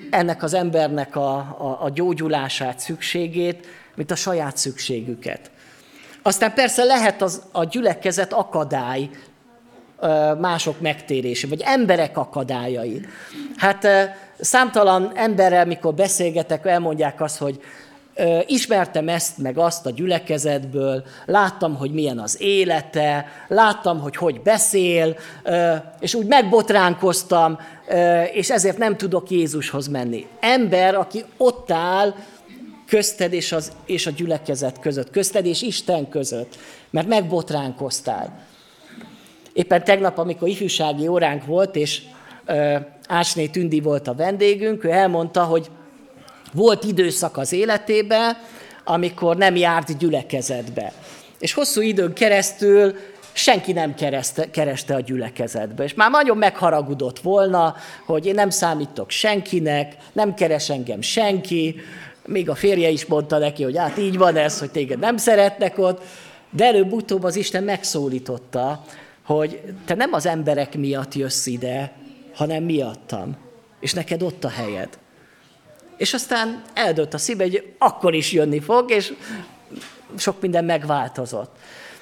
ennek az embernek a, a, a gyógyulását, szükségét, mint a saját szükségüket. Aztán persze lehet az, a gyülekezet akadály mások megtérése, vagy emberek akadályai. Hát számtalan emberrel, mikor beszélgetek, elmondják azt, hogy ismertem ezt meg azt a gyülekezetből, láttam, hogy milyen az élete, láttam, hogy hogy beszél, és úgy megbotránkoztam, és ezért nem tudok Jézushoz menni. Ember, aki ott áll közted és, az, és a gyülekezet között, közted és Isten között, mert megbotránkoztál. Éppen tegnap, amikor ifjúsági óránk volt, és Ásné Tündi volt a vendégünk, ő elmondta, hogy volt időszak az életében, amikor nem járt gyülekezetbe. És hosszú időn keresztül senki nem kereste, kereste a gyülekezetbe. És már nagyon megharagudott volna, hogy én nem számítok senkinek, nem keres engem senki, még a férje is mondta neki, hogy hát így van ez, hogy téged nem szeretnek ott, de előbb-utóbb az Isten megszólította, hogy te nem az emberek miatt jössz ide, hanem miattam, és neked ott a helyed. És aztán eldőtt a szíve, hogy akkor is jönni fog, és sok minden megváltozott.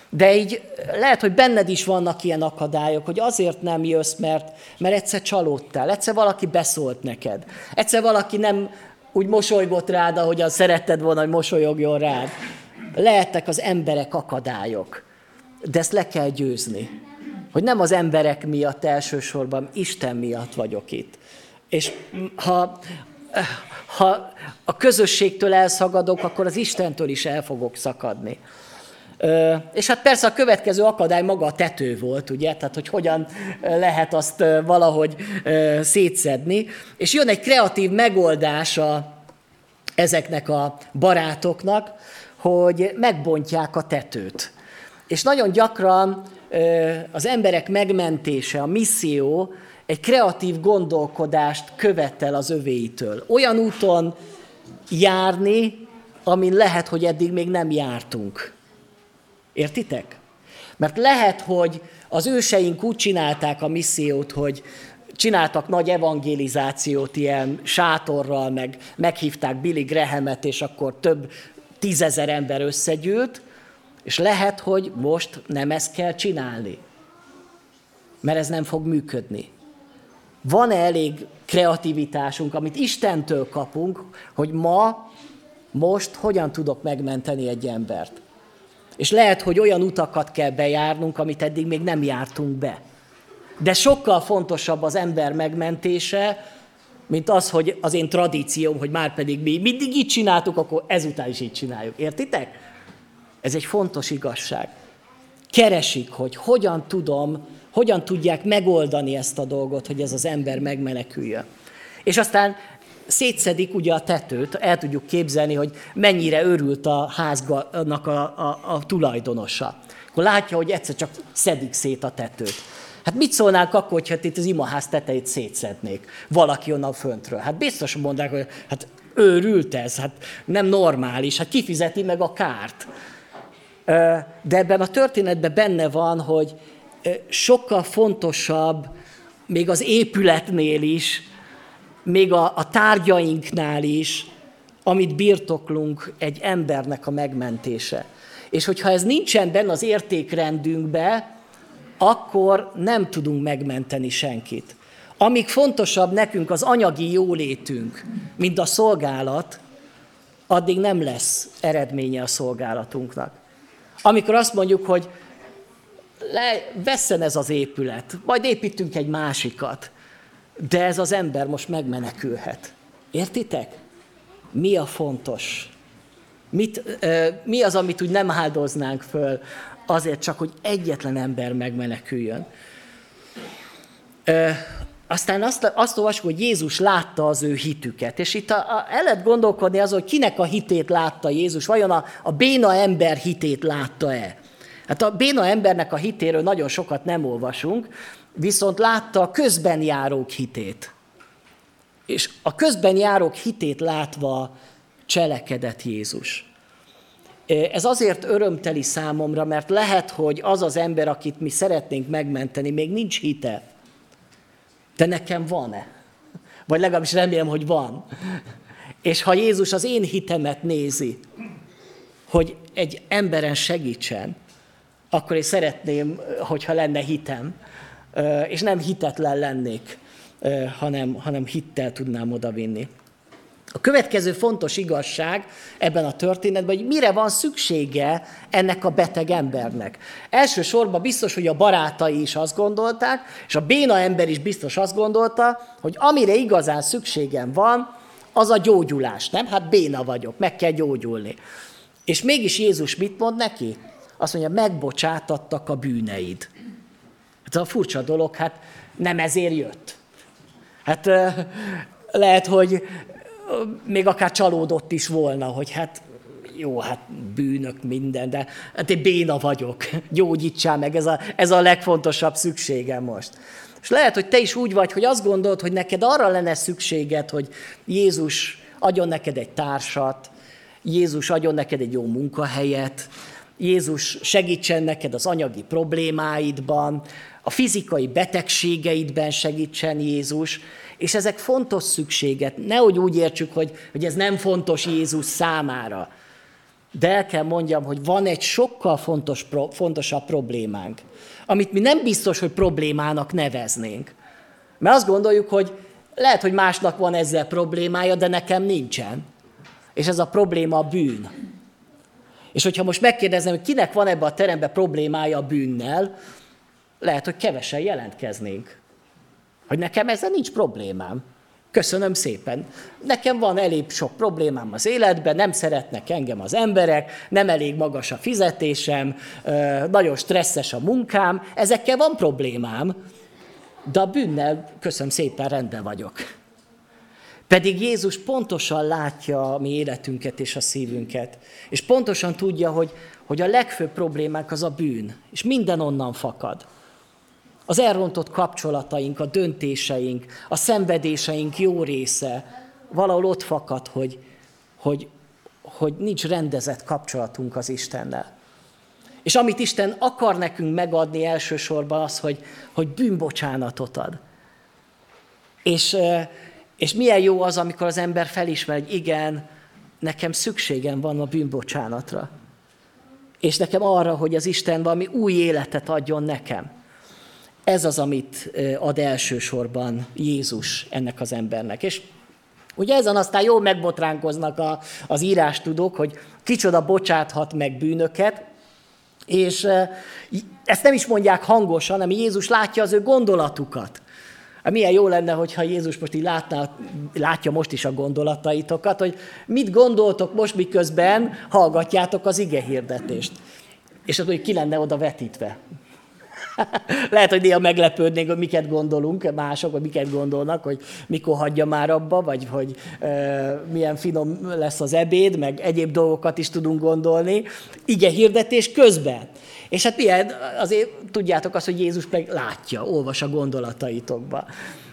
De így lehet, hogy benned is vannak ilyen akadályok, hogy azért nem jössz, mert, mert egyszer csalódtál, egyszer valaki beszólt neked, egyszer valaki nem úgy mosolygott rád, ahogyan szeretted volna, hogy mosolyogjon rád. Lehettek az emberek akadályok, de ezt le kell győzni. Hogy nem az emberek miatt elsősorban, Isten miatt vagyok itt. És ha ha a közösségtől elszagadok, akkor az Istentől is el fogok szakadni. És hát persze a következő akadály maga a tető volt, ugye, tehát hogy hogyan lehet azt valahogy szétszedni. És jön egy kreatív megoldása ezeknek a barátoknak, hogy megbontják a tetőt. És nagyon gyakran az emberek megmentése, a misszió egy kreatív gondolkodást követel az övéitől. Olyan úton járni, amin lehet, hogy eddig még nem jártunk. Értitek? Mert lehet, hogy az őseink úgy csinálták a missziót, hogy csináltak nagy evangelizációt ilyen sátorral, meg meghívták Billy Grahamet, és akkor több tízezer ember összegyűlt, és lehet, hogy most nem ezt kell csinálni, mert ez nem fog működni van-e elég kreativitásunk, amit Istentől kapunk, hogy ma, most hogyan tudok megmenteni egy embert. És lehet, hogy olyan utakat kell bejárnunk, amit eddig még nem jártunk be. De sokkal fontosabb az ember megmentése, mint az, hogy az én tradícióm, hogy már pedig mi mindig így csináltuk, akkor ezután is így csináljuk. Értitek? Ez egy fontos igazság. Keresik, hogy hogyan tudom hogyan tudják megoldani ezt a dolgot, hogy ez az ember megmeneküljön. És aztán szétszedik ugye a tetőt, el tudjuk képzelni, hogy mennyire örült a háznak a, a, a tulajdonosa. Akkor látja, hogy egyszer csak szedik szét a tetőt. Hát mit szólnánk akkor, hogyha itt az imaház tetejét szétszednék valaki onnan föntről? Hát biztos mondják, hogy hát őrült ez, hát nem normális, hát kifizeti meg a kárt. De ebben a történetben benne van, hogy sokkal fontosabb, még az épületnél is, még a, a tárgyainknál is, amit birtoklunk, egy embernek a megmentése. És hogyha ez nincsen benne az értékrendünkbe, akkor nem tudunk megmenteni senkit. Amíg fontosabb nekünk az anyagi jólétünk, mint a szolgálat, addig nem lesz eredménye a szolgálatunknak. Amikor azt mondjuk, hogy le, vesszen ez az épület, majd építünk egy másikat, de ez az ember most megmenekülhet. Értitek? Mi a fontos? Mit, mi az, amit úgy nem áldoznánk föl azért csak, hogy egyetlen ember megmeneküljön? Aztán azt, azt olvasjuk, hogy Jézus látta az ő hitüket. És itt a, a, el lehet gondolkodni azon, hogy kinek a hitét látta Jézus. Vajon a, a béna ember hitét látta-e? Hát a béna embernek a hitéről nagyon sokat nem olvasunk, viszont látta a közben járók hitét. És a közben járók hitét látva cselekedett Jézus. Ez azért örömteli számomra, mert lehet, hogy az az ember, akit mi szeretnénk megmenteni, még nincs hite. De nekem van-e? Vagy legalábbis remélem, hogy van. És ha Jézus az én hitemet nézi, hogy egy emberen segítsen, akkor én szeretném, hogyha lenne hitem, és nem hitetlen lennék, hanem, hanem hittel tudnám odavinni. A következő fontos igazság ebben a történetben, hogy mire van szüksége ennek a beteg embernek. Elsősorban biztos, hogy a barátai is azt gondolták, és a béna ember is biztos azt gondolta, hogy amire igazán szükségem van, az a gyógyulás, nem? Hát béna vagyok, meg kell gyógyulni. És mégis Jézus mit mond neki? Azt mondja, megbocsátattak a bűneid. Hát a furcsa dolog, hát nem ezért jött. Hát lehet, hogy még akár csalódott is volna, hogy hát jó, hát bűnök minden, de hát én béna vagyok, gyógyítsál meg, ez a, ez a legfontosabb szükségem most. És lehet, hogy te is úgy vagy, hogy azt gondolod, hogy neked arra lenne szükséged, hogy Jézus adjon neked egy társat, Jézus adjon neked egy jó munkahelyet, Jézus segítsen neked az anyagi problémáidban, a fizikai betegségeidben segítsen Jézus, és ezek fontos szükséget. Nehogy úgy értsük, hogy, hogy ez nem fontos Jézus számára. De el kell mondjam, hogy van egy sokkal fontos, fontosabb problémánk, amit mi nem biztos, hogy problémának neveznénk. Mert azt gondoljuk, hogy lehet, hogy másnak van ezzel problémája, de nekem nincsen. És ez a probléma a bűn. És hogyha most megkérdezem, hogy kinek van ebbe a terembe problémája a bűnnel, lehet, hogy kevesen jelentkeznénk. Hogy nekem ezzel nincs problémám. Köszönöm szépen. Nekem van elég sok problémám az életben, nem szeretnek engem az emberek, nem elég magas a fizetésem, nagyon stresszes a munkám, ezekkel van problémám, de a bűnnel, köszönöm szépen, rendben vagyok. Pedig Jézus pontosan látja a mi életünket és a szívünket, és pontosan tudja, hogy, hogy a legfőbb problémánk az a bűn, és minden onnan fakad. Az elrontott kapcsolataink, a döntéseink, a szenvedéseink jó része valahol ott fakad, hogy, hogy, hogy nincs rendezett kapcsolatunk az Istennel. És amit Isten akar nekünk megadni elsősorban az, hogy, hogy bűnbocsánatot ad. És, és milyen jó az, amikor az ember felismer, hogy igen, nekem szükségem van a bűnbocsánatra. És nekem arra, hogy az Isten valami új életet adjon nekem. Ez az, amit ad elsősorban Jézus ennek az embernek. És ugye ezen aztán jól megbotránkoznak a, az írástudók, hogy kicsoda bocsáthat meg bűnöket, és ezt nem is mondják hangosan, hanem Jézus látja az ő gondolatukat. Hát milyen jó lenne, hogyha Jézus most így látná, látja most is a gondolataitokat, hogy mit gondoltok most, miközben hallgatjátok az ige hirdetést. És az, hogy ki lenne oda vetítve. [LAUGHS] Lehet, hogy néha meglepődnénk, hogy miket gondolunk, mások, vagy miket gondolnak, hogy mikor hagyja már abba, vagy hogy e, milyen finom lesz az ebéd, meg egyéb dolgokat is tudunk gondolni. Ige hirdetés közben. És hát milyen, azért tudjátok azt, hogy Jézus meg látja, olvas a gondolataitokba.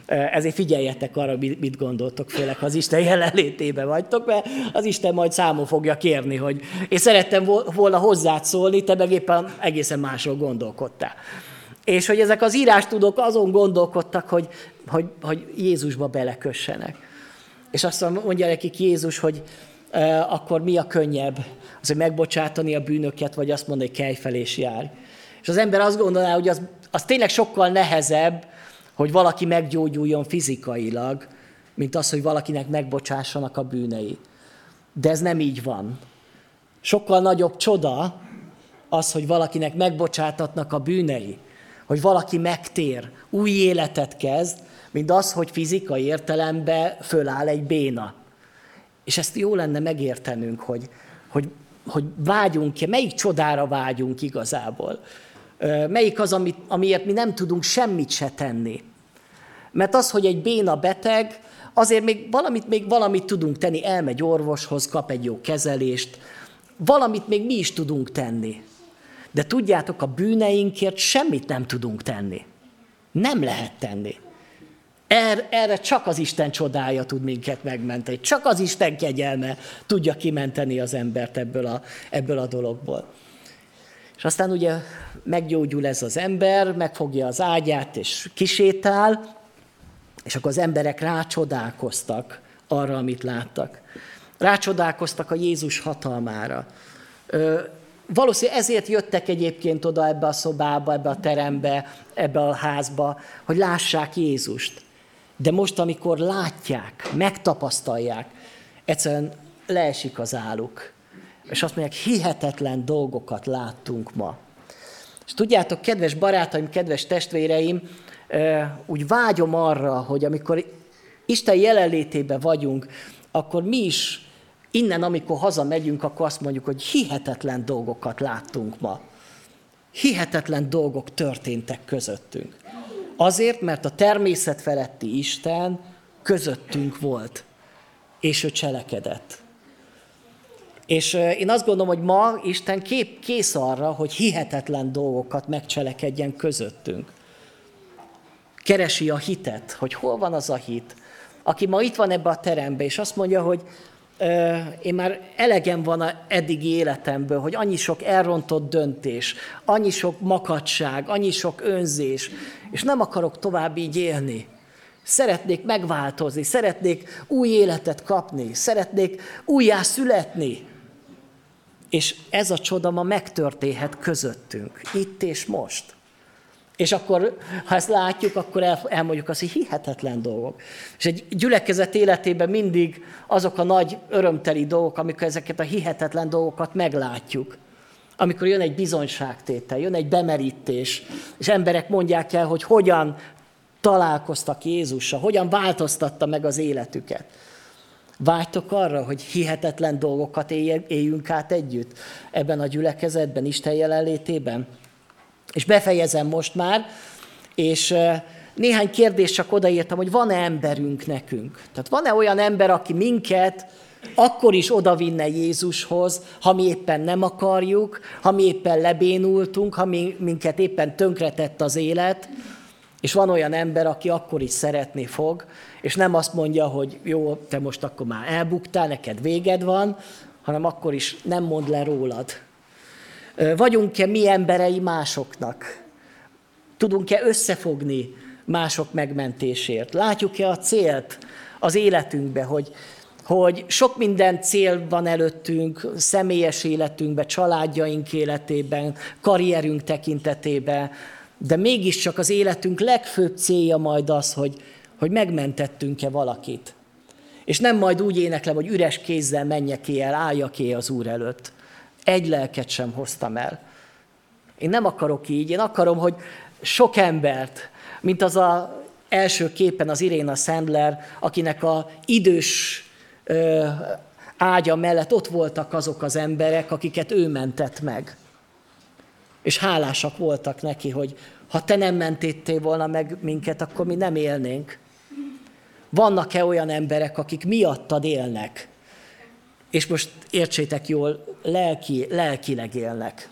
Ezért figyeljetek arra, mit gondoltok, főleg ha az Isten jelenlétében vagytok, mert az Isten majd számon fogja kérni, hogy én szerettem volna hozzád szólni, te meg éppen egészen másról gondolkodtál. És hogy ezek az írástudók azon gondolkodtak, hogy, hogy, hogy Jézusba belekössenek. És azt mondja nekik Jézus, hogy akkor mi a könnyebb? Az, hogy megbocsátani a bűnöket, vagy azt mondani, hogy kelj járj. És az ember azt gondolná, hogy az, az tényleg sokkal nehezebb, hogy valaki meggyógyuljon fizikailag, mint az, hogy valakinek megbocsássanak a bűnei. De ez nem így van. Sokkal nagyobb csoda az, hogy valakinek megbocsátatnak a bűnei, hogy valaki megtér, új életet kezd, mint az, hogy fizikai értelemben föláll egy béna. És ezt jó lenne megértenünk, hogy, hogy, hogy vágyunk ki, melyik csodára vágyunk igazából. Melyik az, amit, amiért mi nem tudunk semmit se tenni. Mert az, hogy egy béna beteg, azért még valamit, még valamit tudunk tenni, elmegy orvoshoz, kap egy jó kezelést, valamit még mi is tudunk tenni. De tudjátok, a bűneinkért semmit nem tudunk tenni. Nem lehet tenni. Er, erre csak az Isten csodája tud minket megmenteni. Csak az Isten kegyelme tudja kimenteni az embert ebből a, ebből a dologból. És aztán ugye meggyógyul ez az ember, megfogja az ágyát és kisétál, és akkor az emberek rácsodálkoztak arra, amit láttak. Rácsodálkoztak a Jézus hatalmára. Valószínűleg ezért jöttek egyébként oda ebbe a szobába, ebbe a terembe, ebbe a házba, hogy lássák Jézust. De most, amikor látják, megtapasztalják, egyszerűen leesik az álluk. És azt mondják, hihetetlen dolgokat láttunk ma. És tudjátok, kedves barátaim, kedves testvéreim, úgy vágyom arra, hogy amikor Isten jelenlétében vagyunk, akkor mi is innen, amikor hazamegyünk, akkor azt mondjuk, hogy hihetetlen dolgokat láttunk ma. Hihetetlen dolgok történtek közöttünk. Azért, mert a természet feletti Isten közöttünk volt, és ő cselekedett. És én azt gondolom, hogy ma Isten kép, kész arra, hogy hihetetlen dolgokat megcselekedjen közöttünk. Keresi a hitet, hogy hol van az a hit, aki ma itt van ebbe a terembe, és azt mondja, hogy én már elegem van a eddigi életemből, hogy annyi sok elrontott döntés, annyi sok makadság, annyi sok önzés, és nem akarok tovább így élni. Szeretnék megváltozni, szeretnék új életet kapni, szeretnék újjá születni. És ez a csoda ma megtörténhet közöttünk, itt és most. És akkor, ha ezt látjuk, akkor el, elmondjuk azt, hogy hihetetlen dolgok. És egy gyülekezet életében mindig azok a nagy örömteli dolgok, amikor ezeket a hihetetlen dolgokat meglátjuk. Amikor jön egy bizonyságtétel, jön egy bemerítés, és emberek mondják el, hogy hogyan találkoztak Jézussal, hogyan változtatta meg az életüket. Vágytok arra, hogy hihetetlen dolgokat éljünk át együtt ebben a gyülekezetben, Isten jelenlétében? És befejezem most már, és néhány kérdést csak odaírtam, hogy van-e emberünk nekünk. Tehát van-e olyan ember, aki minket akkor is odavinne Jézushoz, ha mi éppen nem akarjuk, ha mi éppen lebénultunk, ha mi, minket éppen tönkretett az élet, és van olyan ember, aki akkor is szeretni fog, és nem azt mondja, hogy jó, te most akkor már elbuktál, neked véged van, hanem akkor is nem mond le rólad, Vagyunk-e mi emberei másoknak? Tudunk-e összefogni mások megmentésért? Látjuk-e a célt az életünkbe, hogy, hogy sok minden cél van előttünk, személyes életünkben, családjaink életében, karrierünk tekintetében, de mégiscsak az életünk legfőbb célja majd az, hogy, hogy megmentettünk-e valakit. És nem majd úgy éneklem, hogy üres kézzel menjek el, álljak ki az Úr előtt, egy lelket sem hoztam el. Én nem akarok így, én akarom, hogy sok embert, mint az a első képen az Iréna Sandler, akinek a idős ö, ágya mellett ott voltak azok az emberek, akiket ő mentett meg. És hálásak voltak neki, hogy ha te nem mentettél volna meg minket, akkor mi nem élnénk. Vannak-e olyan emberek, akik miattad élnek? És most értsétek jól, lelki, lelkileg élnek.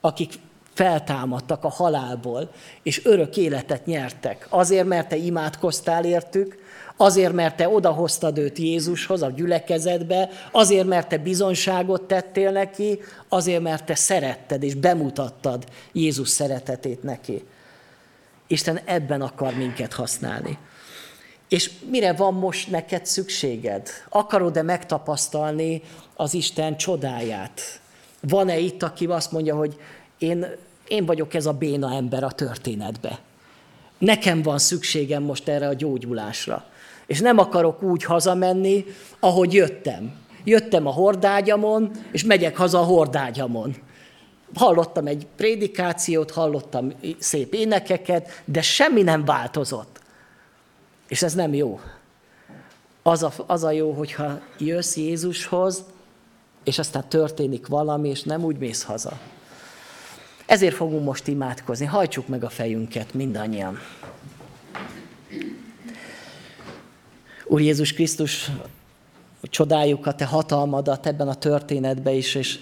Akik feltámadtak a halálból, és örök életet nyertek. Azért, mert te imádkoztál értük, azért, mert te odahoztad őt Jézushoz a gyülekezetbe, azért, mert te bizonságot tettél neki, azért, mert te szeretted és bemutattad Jézus szeretetét neki. Isten ebben akar minket használni. És mire van most neked szükséged? Akarod-e megtapasztalni az Isten csodáját? Van-e itt, aki azt mondja, hogy én, én vagyok ez a béna ember a történetbe. Nekem van szükségem most erre a gyógyulásra. És nem akarok úgy hazamenni, ahogy jöttem. Jöttem a hordágyamon, és megyek haza a hordágyamon. Hallottam egy prédikációt, hallottam szép énekeket, de semmi nem változott. És ez nem jó. Az a, az a jó, hogyha jössz Jézushoz, és aztán történik valami, és nem úgy mész haza. Ezért fogunk most imádkozni. Hajtsuk meg a fejünket mindannyian. Úr Jézus Krisztus, csodáljuk a Te hatalmadat ebben a történetben is, és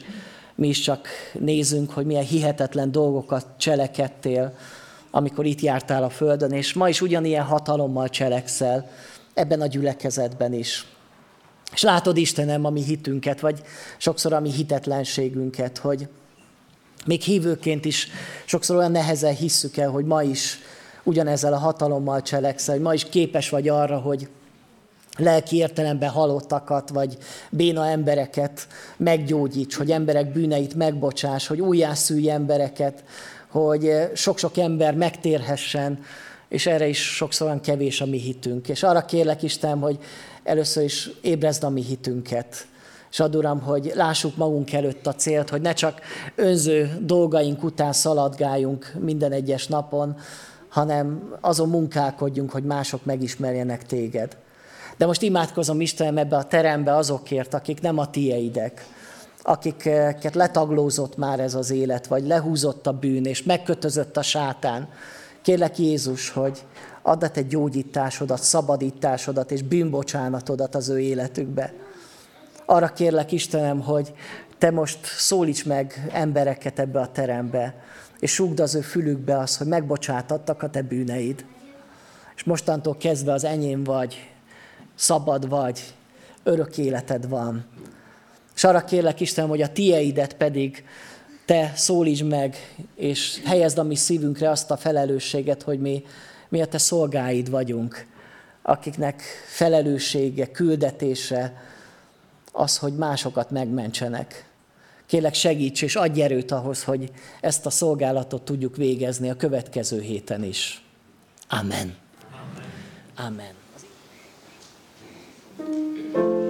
mi is csak nézünk, hogy milyen hihetetlen dolgokat cselekedtél, amikor itt jártál a Földön, és ma is ugyanilyen hatalommal cselekszel ebben a gyülekezetben is. És látod, Istenem, a mi hitünket, vagy sokszor a mi hitetlenségünket, hogy még hívőként is sokszor olyan nehezen hisszük el, hogy ma is ugyanezzel a hatalommal cselekszel, hogy ma is képes vagy arra, hogy lelki értelemben halottakat, vagy béna embereket meggyógyíts, hogy emberek bűneit megbocsáss, hogy újjászülj embereket, hogy sok-sok ember megtérhessen, és erre is sokszor olyan kevés a mi hitünk. És arra kérlek Isten, hogy először is ébrezd a mi hitünket, és ad Uram, hogy lássuk magunk előtt a célt, hogy ne csak önző dolgaink után szaladgáljunk minden egyes napon, hanem azon munkálkodjunk, hogy mások megismerjenek téged. De most imádkozom Istenem ebbe a terembe azokért, akik nem a tieidek, akiket letaglózott már ez az élet, vagy lehúzott a bűn, és megkötözött a sátán. Kérlek Jézus, hogy add egy gyógyításodat, szabadításodat és bűnbocsánatodat az ő életükbe. Arra kérlek Istenem, hogy te most szólíts meg embereket ebbe a terembe, és súgd az ő fülükbe az, hogy megbocsátattak a te bűneid. És mostantól kezdve az enyém vagy, szabad vagy, örök életed van. És arra kérlek Istenem, hogy a tieidet pedig te szólítsd meg, és helyezd a mi szívünkre azt a felelősséget, hogy mi, mi a te szolgáid vagyunk, akiknek felelőssége, küldetése, az, hogy másokat megmentsenek. Kélek segíts és adj erőt ahhoz, hogy ezt a szolgálatot tudjuk végezni a következő héten is. Amen. Amen. Amen.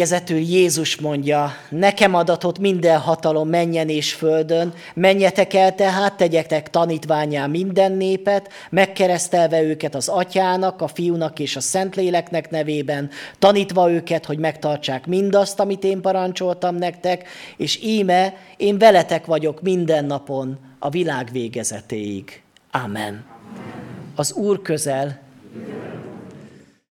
Végezetül Jézus mondja, nekem adatot minden hatalom menjen és földön, menjetek el tehát, tegyetek tanítványá minden népet, megkeresztelve őket az atyának, a fiúnak és a szentléleknek nevében, tanítva őket, hogy megtartsák mindazt, amit én parancsoltam nektek, és íme, én veletek vagyok minden napon a világ végezetéig. Amen. Az Úr közel,